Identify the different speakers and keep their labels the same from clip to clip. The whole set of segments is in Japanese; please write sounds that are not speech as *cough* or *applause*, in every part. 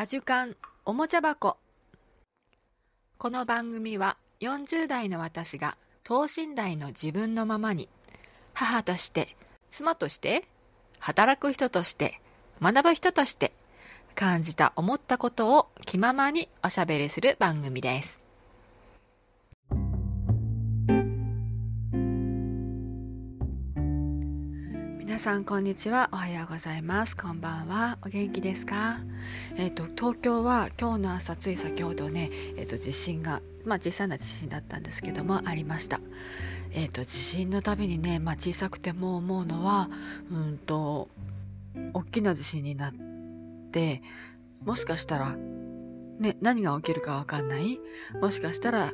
Speaker 1: アジュカンおもちゃ箱。この番組は40代の私が等身大の自分のままに母として妻として働く人として学ぶ人として感じた思ったことを気ままにおしゃべりする番組です。皆さんこんにちは。おはようございます。こんばんは。お元気ですか？えっ、ー、と東京は今日の朝つい先ほどねえっ、ー、と地震がまあ小さな地震だったんですけどもありました。えっ、ー、と地震のたびにねまあ小さくても思うのはうんと大きな地震になってもしかしたらね何が起きるかわかんない？もしかしたら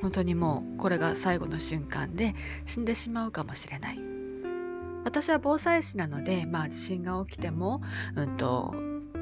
Speaker 1: 本当にもうこれが最後の瞬間で死んでしまうかもしれない。私は防災士なので、まあ、地震が起きても、うんと、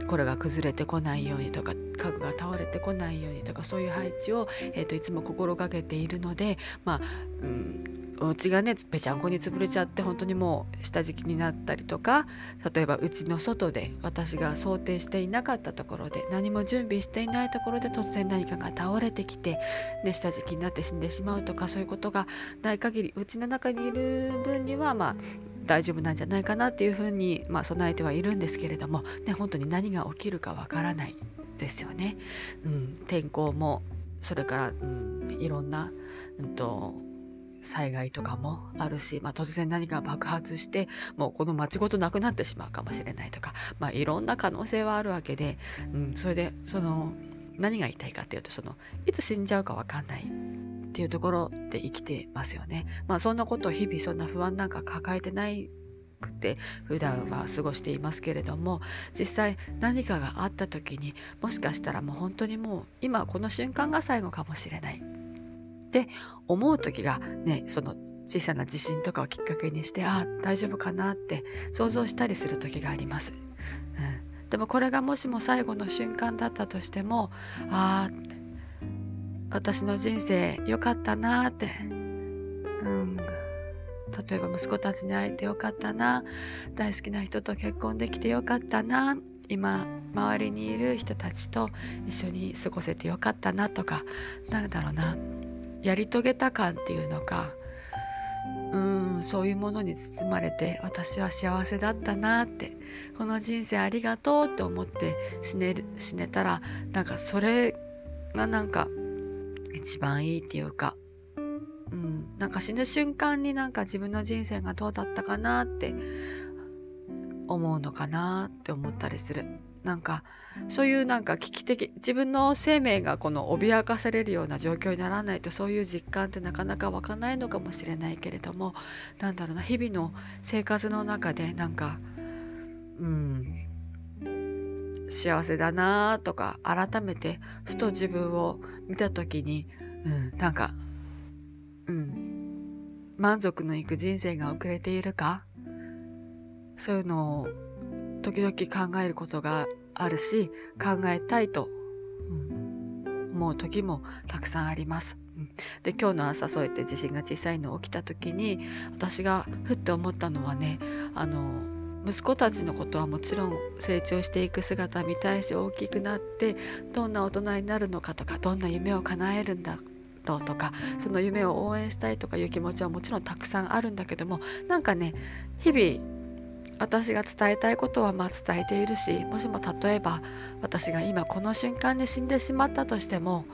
Speaker 1: これが崩れてこないようにとか家具が倒れてこないようにとかそういう配置を、えーと、いつも心がけているので、まあうん、お家がねぺちゃんこに潰れちゃって本当にもう下敷きになったりとか例えばうちの外で私が想定していなかったところで何も準備していないところで突然何かが倒れてきて、ね、下敷きになって死んでしまうとかそういうことがない限りうちの中にいる分にはまあ大丈夫なんじゃないかなっていうふうに、まあ、備えてはいるんですけれども、ね、本当に何が起きるかわからないですよね。うん、天候もそれから、うん、いろんな、うんと、災害とかもあるし、まあ、突然何か爆発してもうこの町ごとなくなってしまうかもしれないとか、まあ、いろんな可能性はあるわけで、うん、それでその何が言いたいかっていうとそのいつ死んじゃうか分かんないっていうところで生きてますよね。まあそんなことを日々そんな不安なんか抱えてないくて普段は過ごしていますけれども実際何かがあった時にもしかしたらもう本当にもう今この瞬間が最後かもしれないって思う時がねその小さな地震とかをきっかけにしてああ大丈夫かなって想像したりする時があります。うん、でもこれがもしも最後の瞬間だったとしてもああ私の人生良かったなって、うん、例えば息子たちに会えてよかったな。大好きな人と結婚できてよかったな。今周りにいる人たちと一緒に過ごせてよかったなとか。なんだろうな。やり遂げた感っていうのか。うん。そういうものに包まれて私は幸せだったなって。この人生ありがとうと思って死ねる死ねたらなんかそれがなんか一番いいっていうか、うん、なんか死ぬ瞬間になんか自分の人生がどうだったかなって思うのかなって思ったりする。なんかそういうなんか危機的自分の生命がこの脅かされるような状況にならないとそういう実感ってなかなか湧かないのかもしれないけれどもなんだろうな日々の生活の中でなんかうん。幸せだなとか改めてふと自分を見た時に、うん、なんか、うん、満足のいく人生が遅れているか？そういうのを時々考えることがあるし考えたいと、うん、思う時もたくさんあります。で今日の朝そうやって地震が小さいの起きた時に私がふって思ったのはねあの息子たちのことはもちろん成長していく姿見たいし大きくなってどんな大人になるのかとかどんな夢を叶えるんだろうとかその夢を応援したいとかいう気持ちはもちろんたくさんあるんだけどもなんかね日々私が伝えたいことはまあ伝えているしもしも例えば私が今この瞬間に死んでしまったとしても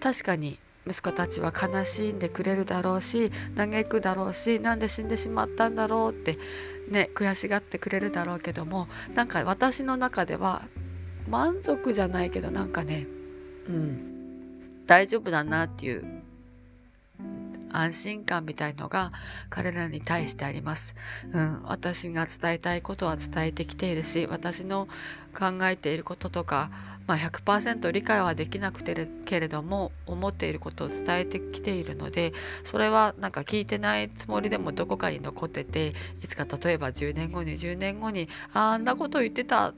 Speaker 1: 確かに息子たちは悲しんでくれるだろうし嘆くだろうしなんで死んでしまったんだろうってね悔しがってくれるだろうけどもなんか私の中では満足じゃないけどなんかねうん大丈夫だなっていう安心感みたいのが彼らに対してあります。うん、私が伝えたいことは伝えてきているし、私の考えていることとか、まあ、100%理解はできなくてるけれども思っていることを伝えてきているのでそれはなんか聞いてないつもりでもどこかに残ってていつか例えば10年後20年後にあんなこと言ってたっ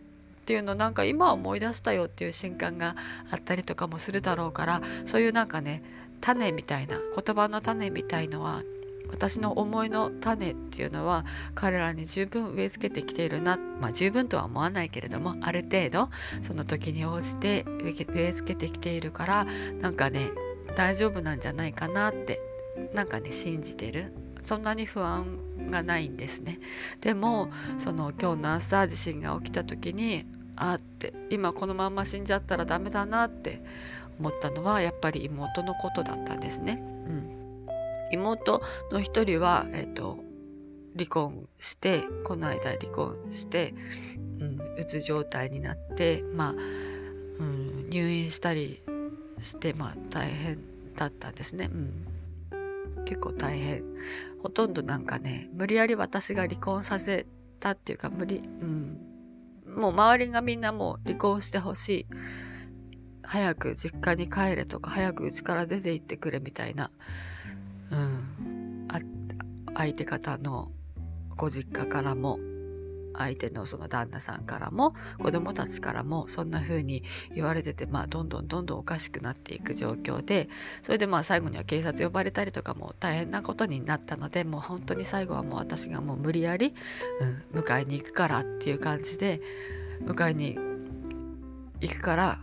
Speaker 1: ていうのなんか今思い出したよっていう瞬間があったりとかもするだろうからそういうなんかね種みたいな言葉の種みたいのは私の思いの種っていうのは彼らに十分植え付けてきているなまあ十分とは思わないけれどもある程度その時に応じて植え付けてきているからなんかね大丈夫なんじゃないかなってなんかね信じてる。そんなに不安がないんですね。でもその今日の朝地震が起きた時にあって今このまんま死んじゃったらダメだなって思ったのはやっぱり妹のことだったんですね。うん、妹の一人は、えっ、と、離婚してこの間離婚して、うん、うつ状態になってまあ、うん、入院したりしてまあ大変だったんですね。うん。結構大変。ほとんどなんかね無理やり私が離婚させたっていうか無理、うん、もう周りがみんなもう離婚してほしい早く実家に帰れとか早く家から出て行ってくれみたいな、うん、あ相手方のご実家からも相手のその旦那さんからも子供たちからもそんな風に言われててまあどんどんどんどんおかしくなっていく状況でそれでまあ最後には警察呼ばれたりとかも大変なことになったのでもう本当に最後はもう私がもう無理やり、うん、迎えに行くからっていう感じで迎えに行くから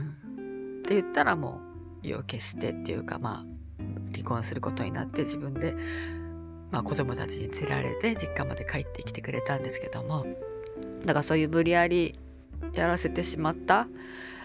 Speaker 1: って言ったらもう意を決してっていうかまあ離婚することになって自分で、まあ、子供たちに連れられて実家まで帰ってきてくれたんですけども。だからそういう無理やりやらせてしまった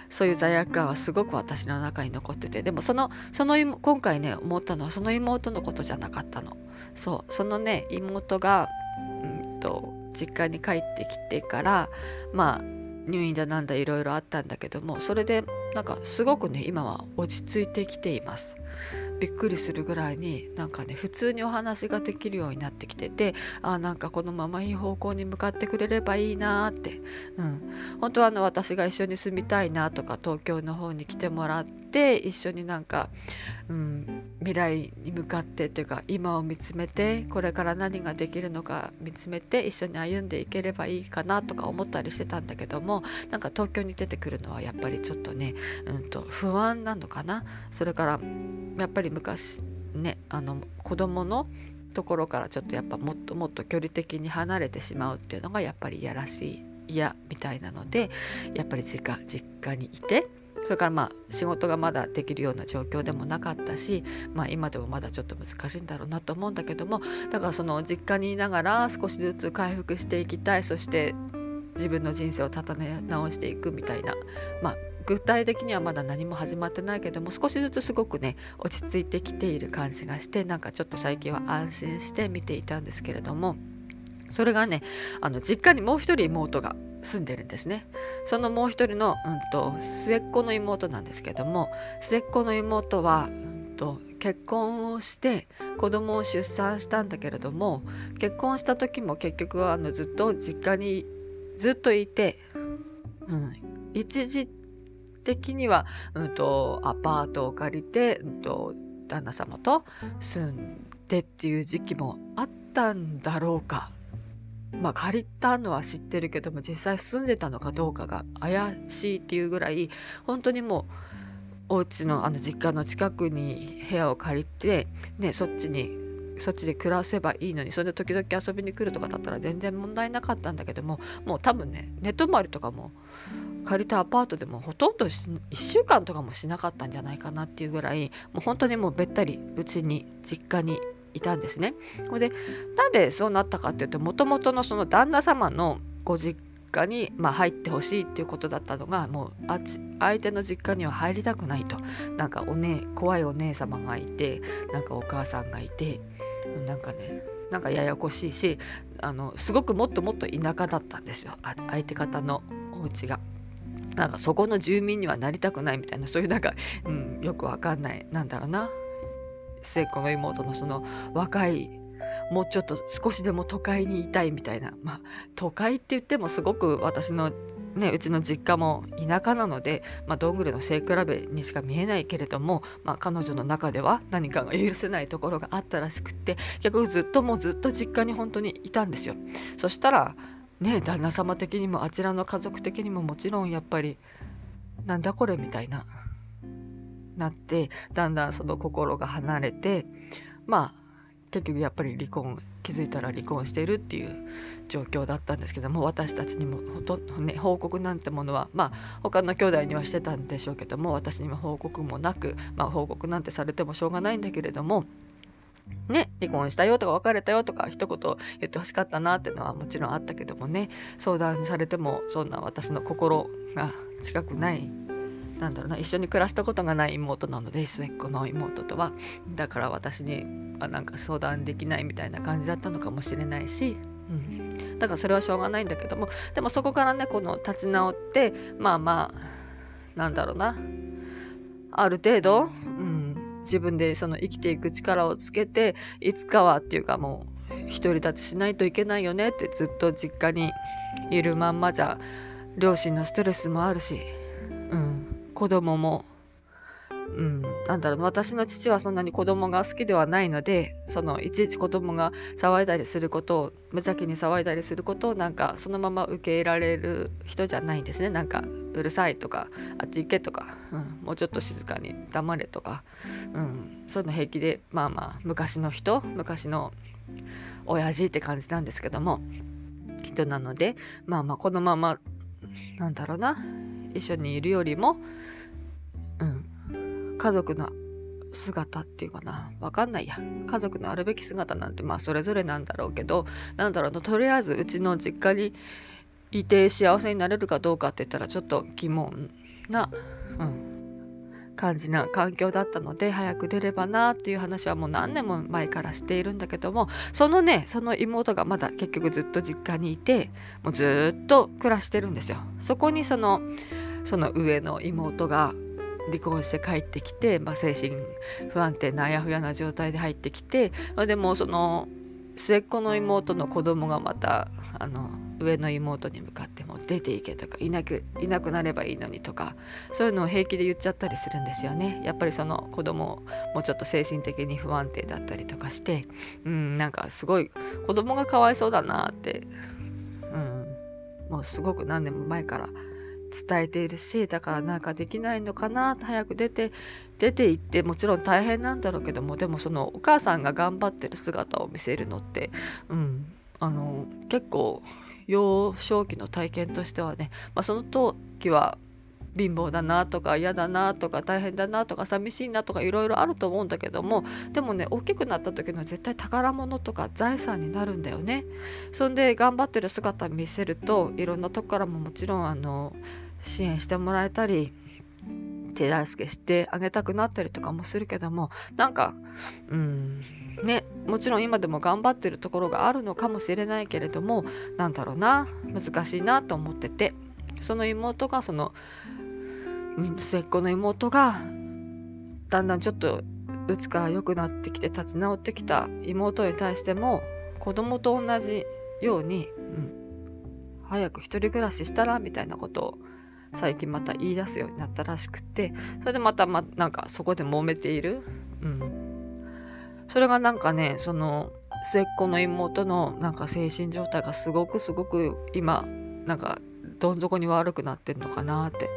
Speaker 1: そういう罪悪感はすごく私の中に残ってて。でもそのその今回ね思ったのはその妹のことじゃなかったの。そうそのね妹が、うんと実家に帰ってきてからまあ入院だなんだいろいろあったんだけどもそれでなんかすごくね今は落ち着いてきています。びっくりするぐらいになんかね普通にお話ができるようになってきててあなんかこのままいい方向に向かってくれればいいなって、うん、本当はあの私が一緒に住みたいなとか東京の方に来てもらって一緒になんか、うん、未来に向かってっていうか今を見つめてこれから何ができるのか見つめて一緒に歩んでいければいいかなとか思ったりしてたんだけどもなんか東京に出てくるのはやっぱりちょっとね、うんと、不安なのかな？それからやっぱり昔ねあの子供のところからちょっとやっぱもっともっと距離的に離れてしまうっていうのがやっぱりいやらしい嫌みたいなのでやっぱり実家実家にいてそれからまあ仕事がまだできるような状況でもなかったし、まあ、今でもまだちょっと難しいんだろうなと思うんだけどもだからその実家にいながら少しずつ回復していきたいそして自分の人生を立て直していくみたいな、まあ、具体的にはまだ何も始まってないけども少しずつすごくね落ち着いてきている感じがしてなんかちょっと最近は安心して見ていたんですけれどもそれがねあの実家にもう一人妹が住んでるんですね。そのもう一人の、うんと、末っ子の妹なんですけども末っ子の妹は、うんと、結婚をして子供を出産したんだけれども結婚した時も結局あのずっと実家にずっといて、うん、一時的には、うんと、アパートを借りて、うんと、旦那様と住んでっていう時期もあったんだろうか。まあ借りたのは知ってるけども実際住んでたのかどうかが怪しいっていうぐらい本当にもうお家のあの実家の近くに部屋を借りて、ね、そっちにそっちで暮らせばいいのにそれで時々遊びに来るとかだったら全然問題なかったんだけどももう多分ね寝泊まりとかも借りたアパートでもほとんど1週間とかもしなかったんじゃないかなっていうぐらいもう本当にもうべったりうちに実家にいたんですね。これでなんでそうなったかっていうともともとのその旦那様のご実家に、まあ、入ってほしいっていうことだったのがもうあち相手の実家には入りたくないとなんかお、ね、怖いお姉様がいてなんかお母さんがいてなんかねなんかややこしいしあのすごくもっともっと田舎だったんですよ相手方のお家が。なんかそこの住民にはなりたくないみたいなそういうなんか、うん、よくわかんないなんだろうな末っ子の妹のその若いもうちょっと少しでも都会にいたいみたいなまあ都会って言ってもすごく私のね、うちの実家も田舎なので、まあ、どんぐりの背比べにしか見えないけれども、まあ、彼女の中では何かが許せないところがあったらしくって結局ずっともうずっと実家に本当にいたんですよ。そしたらね旦那様的にもあちらの家族的にももちろんやっぱりなんだこれみたいななってだんだんその心が離れてまあ結局やっぱり離婚気づいたら離婚しているっていう状況だったんですけども私たちにもほとんど、ね、報告なんてものはまあ他の兄弟にはしてたんでしょうけども私にも報告もなく、まあ、報告なんてされてもしょうがないんだけれどもね、離婚したよとか別れたよとか一言言ってほしかったなっていうのはもちろんあったけどもね相談されてもそんな私の心が近くないなんだろうな一緒に暮らしたことがない妹なので末っ子の妹とは。だから私にはなんか相談できないみたいな感じだったのかもしれないし、うん、だからそれはしょうがないんだけども。でもそこからねこの立ち直ってまあまあなんだろうな。ある程度、うん、自分でその生きていく力をつけていつかはっていうかもう独り立ちしないといけないよねってずっと実家にいるまんまじゃ両親のストレスもあるし、子供も、うん、なんだろう、私の父はそんなに子供が好きではないので、その、いちいち子供が騒いだりすることを、無邪気に騒いだりすることを、なんか、そのまま受け入れられる人じゃないんですね。なんか、うるさいとか、あっち行けとか、うん、もうちょっと静かに黙れとか、うん、そういうの平気で、まあまあ、昔の人、昔の親父って感じなんですけども、人なので、まあまあ、このまま、なんだろうな、一緒にいるよりも、うん、家族の姿っていうかな。わかんないや。家族のあるべき姿なんてまあそれぞれなんだろうけどなんだろうとりあえずうちの実家にいて幸せになれるかどうかって言ったらちょっと疑問な、うん、感じな環境だったので早く出ればなっていう話はもう何年も前からしているんだけどもそのねその妹がまだ結局ずっと実家にいてもうずっと暮らしてるんですよ。そこにそのその上の妹が離婚して帰ってきて、まあ、精神不安定なあやふやな状態で入ってきてでもその末っ子の妹の子供がまたあの上の妹に向かっても出ていけとかいなくいなくなればいいのにとかそういうのを平気で言っちゃったりするんですよね。やっぱりその子供もうちょっと精神的に不安定だったりとかしてうんなんかすごい子供がかわいそうだなってうんもうすごく何年も前から伝えているしだからなんかできないのかな早く出て出て行ってもちろん大変なんだろうけどもでもそのお母さんが頑張ってる姿を見せるのって、うん、あの結構幼少期の体験としてはね、まあ、その時は貧乏だなとか嫌だなとか大変だなとか寂しいなとかいろいろあると思うんだけどもでもね大きくなった時の絶対宝物とか財産になるんだよね。そんで頑張ってる姿見せるといろんなとこからももちろんあの支援してもらえたり手助けしてあげたくなったりとかもするけどもなんかうんねもちろん今でも頑張ってるところがあるのかもしれないけれどもなんだろうな難しいなと思っててその妹がその、うん、末っ子の妹がだんだんちょっとうちから良くなってきて立ち直ってきた妹に対しても子供と同じように、うん、早く一人暮らししたらみたいなことを最近また言い出すようになったらしくてそれでまたまなんかそこで揉めている、うん、それがなんかねその末っ子の妹のなんか精神状態がすごくすごく今なんかどん底に悪くなってんのかなって。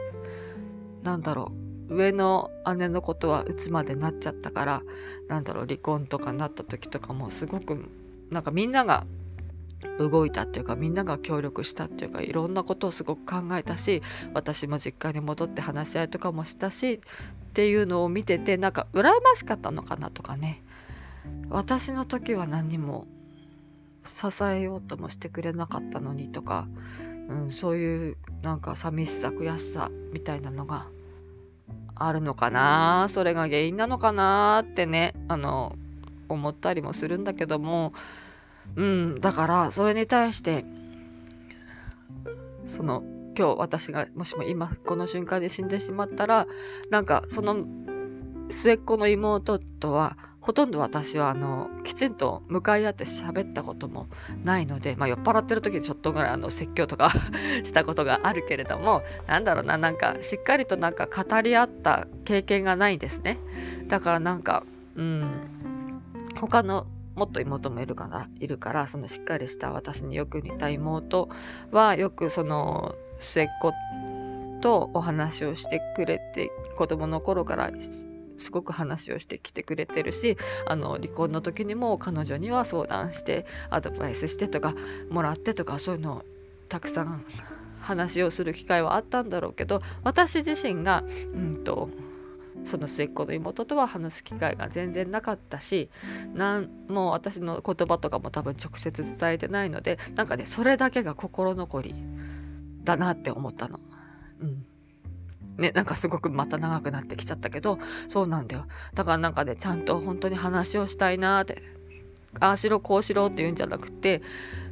Speaker 1: なんだろう。上の姉のことはうつまでなっちゃったからなんだろう離婚とかなった時とかもすごくなんかみんなが動いたっていうかみんなが協力したっていうかいろんなことをすごく考えたし私も実家に戻って話し合いとかもしたしっていうのを見ててなんか羨ましかったのかなとかね。私の時は何にも支えようともしてくれなかったのにとか、うん、そういうなんか寂しさ悔しさみたいなのがあるのかなそれが原因なのかなってねあの思ったりもするんだけどもうん、だからそれに対してその今日私がもしも今この瞬間で死んでしまったらなんかその末っ子の妹とはほとんど私はあのきちんと向かい合って喋ったこともないので、まあ、酔っ払ってる時にちょっとぐらいあの説教とか *laughs* したことがあるけれどもなんだろうななんかしっかりとなんか語り合った経験がないんですね。だからなんかうん他のもっと妹もいるからいるからそのしっかりした私によく似た妹はよくその末っ子とお話をしてくれて子供の頃からすごく話をしてきてくれてるしあの離婚の時にも彼女には相談してアドバイスしてとかもらってとかそういうのをたくさん話をする機会はあったんだろうけど私自身がうんとその末っ子の妹とは話す機会が全然なかったしなんもう私の言葉とかも多分直接伝えてないのでなんかねそれだけが心残りだなって思ったの。うんね、なんかすごくまた長くなってきちゃったけどそうなんだよ。だからなんかねちゃんと本当に話をしたいなってああしろこうしろって言うんじゃなくて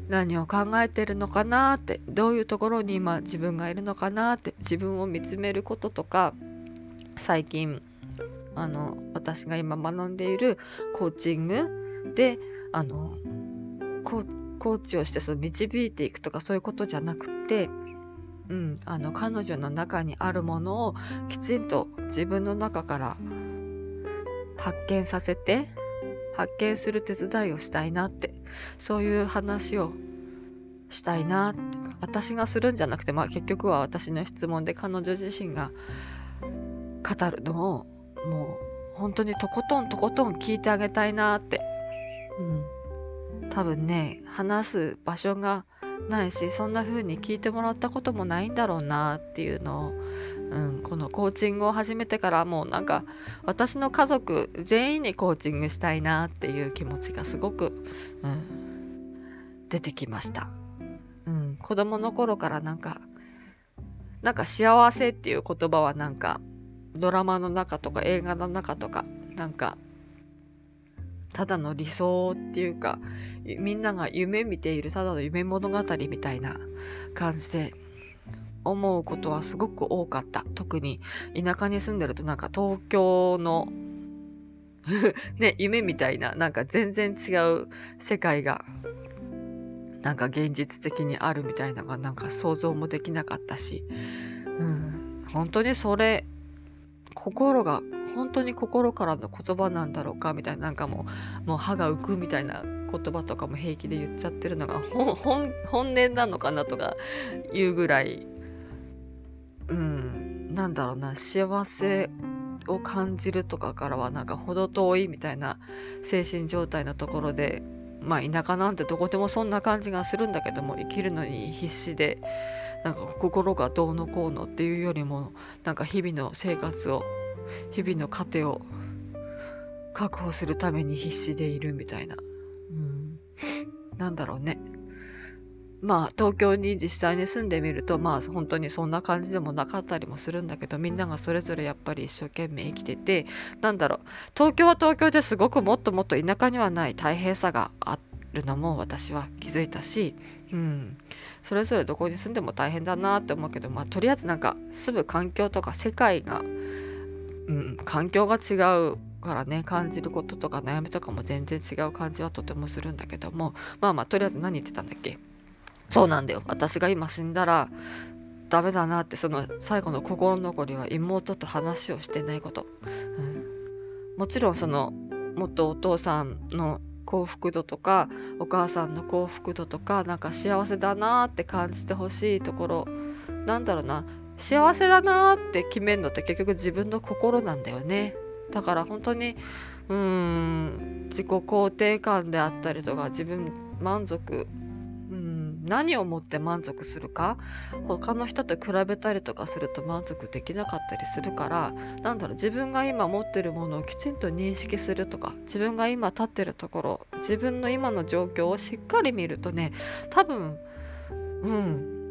Speaker 1: 何を考えてるのかなってどういうところに今自分がいるのかなって自分を見つめることとか最近あの私が今学んでいるコーチングであのコーチをしてその導いていくとかそういうことじゃなくて、うん、あの彼女の中にあるものをきちんと自分の中から発見させて発見する手伝いをしたいなってそういう話をしたいなって私がするんじゃなくて、まあ、結局は私の質問で彼女自身が語るのをもう本当にとことんとことん聞いてあげたいなって、うん、多分ね話す場所がないしそんな風に聞いてもらったこともないんだろうなっていうのを、うん、このコーチングを始めてからもうなんか私の家族全員にコーチングしたいなっていう気持ちがすごく、うん、出てきました。うん、子供の頃からなんかなんか幸せっていう言葉はなんかドラマの中とか映画の中とかなんかただの理想っていうかみんなが夢見ているただの夢物語みたいな感じで思うことはすごく多かった。特に田舎に住んでるとなんか東京の *laughs* ね夢みたいななんか全然違う世界がなんか現実的にあるみたいなのがなんか想像もできなかったし、うん、本当にそれ心が本当に心からの言葉なんだろうかみたいななんかもうもう歯が浮くみたいな言葉とかも平気で言っちゃってるのが *laughs* 本音なのかなとかいうぐらいうんなんだろうな幸せを感じるとかからはなんか程遠いみたいな精神状態のところでまあ田舎なんてどこでもそんな感じがするんだけども生きるのに必死でなんか心がどうのこうのっていうよりもなんか日々の生活を日々の糧を確保するために必死でいるみたいな、うん、なんだろうね。まあ東京に実際に住んでみるとまあ本当にそんな感じでもなかったりもするんだけどみんながそれぞれやっぱり一生懸命生きててなんだろう。東京は東京ですごくもっともっと田舎にはない大変さがあるのも私は気づいたし、うん、それぞれどこに住んでも大変だなって思うけどまあとりあえずなんか住む環境とか世界が、うん、環境が違うからね感じることとか悩みとかも全然違う感じはとてもするんだけどもまあまあとりあえず何言ってたんだっけ？そうなんだよ。私が今死んだらダメだなってその最後の心残りは妹と話をしてないこと、うん、もちろんそのもっとお父さんの幸福度とかお母さんの幸福度とかなんか幸せだなって感じてほしいところなんだろうな幸せだなって決めるのって結局自分の心なんだよね。だから本当にうーん自己肯定感であったりとか自分満足うん何をもって満足するか。他の人と比べたりとかすると満足できなかったりするからなんだろう自分が今持ってるものをきちんと認識するとか自分が今立ってるところ自分の今の状況をしっかり見るとね多分うん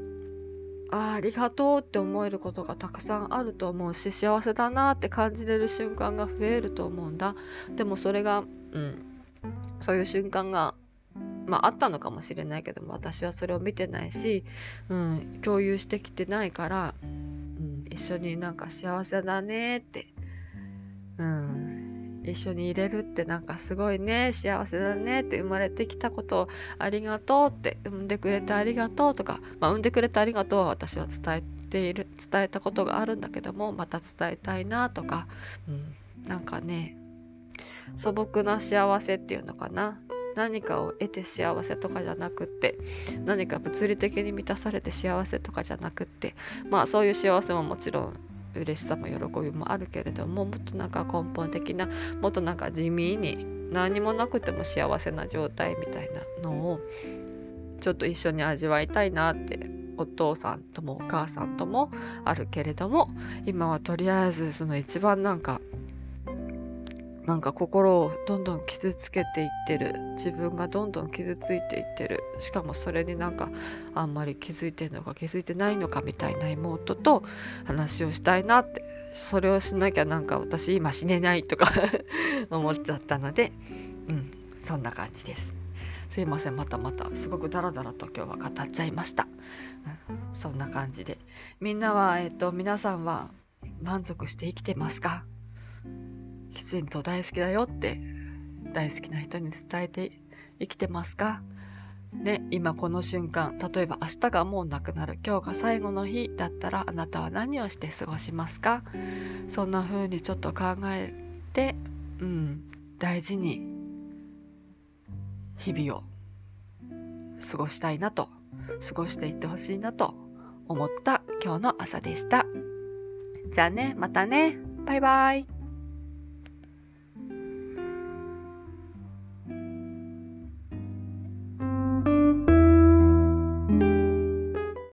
Speaker 1: あありがとうって思えることがたくさんあると思うし幸せだなって感じれる瞬間が増えると思うんだ。でもそれがうんそういう瞬間がまああったのかもしれないけども私はそれを見てないし、うん、共有してきてないから、うん、一緒になんか幸せだねって、うん、一緒にいれるってなんかすごいね幸せだねって生まれてきたことをありがとうって産んでくれてありがとうとか、まあ、産んでくれてありがとうは私は伝えている伝えたことがあるんだけどもまた伝えたいなとか、うん、なんかね素朴な幸せっていうのかな。何かを得て幸せとかじゃなくって何か物理的に満たされて幸せとかじゃなくってまあそういう幸せももちろん嬉しさも喜びもあるけれどももっとなんか根本的なもっとなんか地味に何もなくても幸せな状態みたいなのをちょっと一緒に味わいたいなってお父さんともお母さんともあるけれども今はとりあえずその一番なんかなんか心をどんどん傷つけていってる自分がどんどん傷ついていってる。しかもそれになんかあんまり気づいてるのか気づいてないのかみたいな妹と話をしたいなってそれをしなきゃなんか私今死ねないとか。*laughs* 思っちゃったので。うん。そんな感じです。すいません。またまたすごくダラダラと今日は語っちゃいました、うん、そんな感じで。みんなはえっ、と皆さんは満足して生きてますか？きちんと大好きだよって大好きな人に伝えて生きてますか？ね、今この瞬間例えば明日がもうなくなる。今日が最後の日だったらあなたは何をして過ごしますか？そんな風にちょっと考えて、うん、大事に日々を過ごしたいなと過ごしていってほしいなと思った今日の朝でした。じゃあねまたね。バイバイ。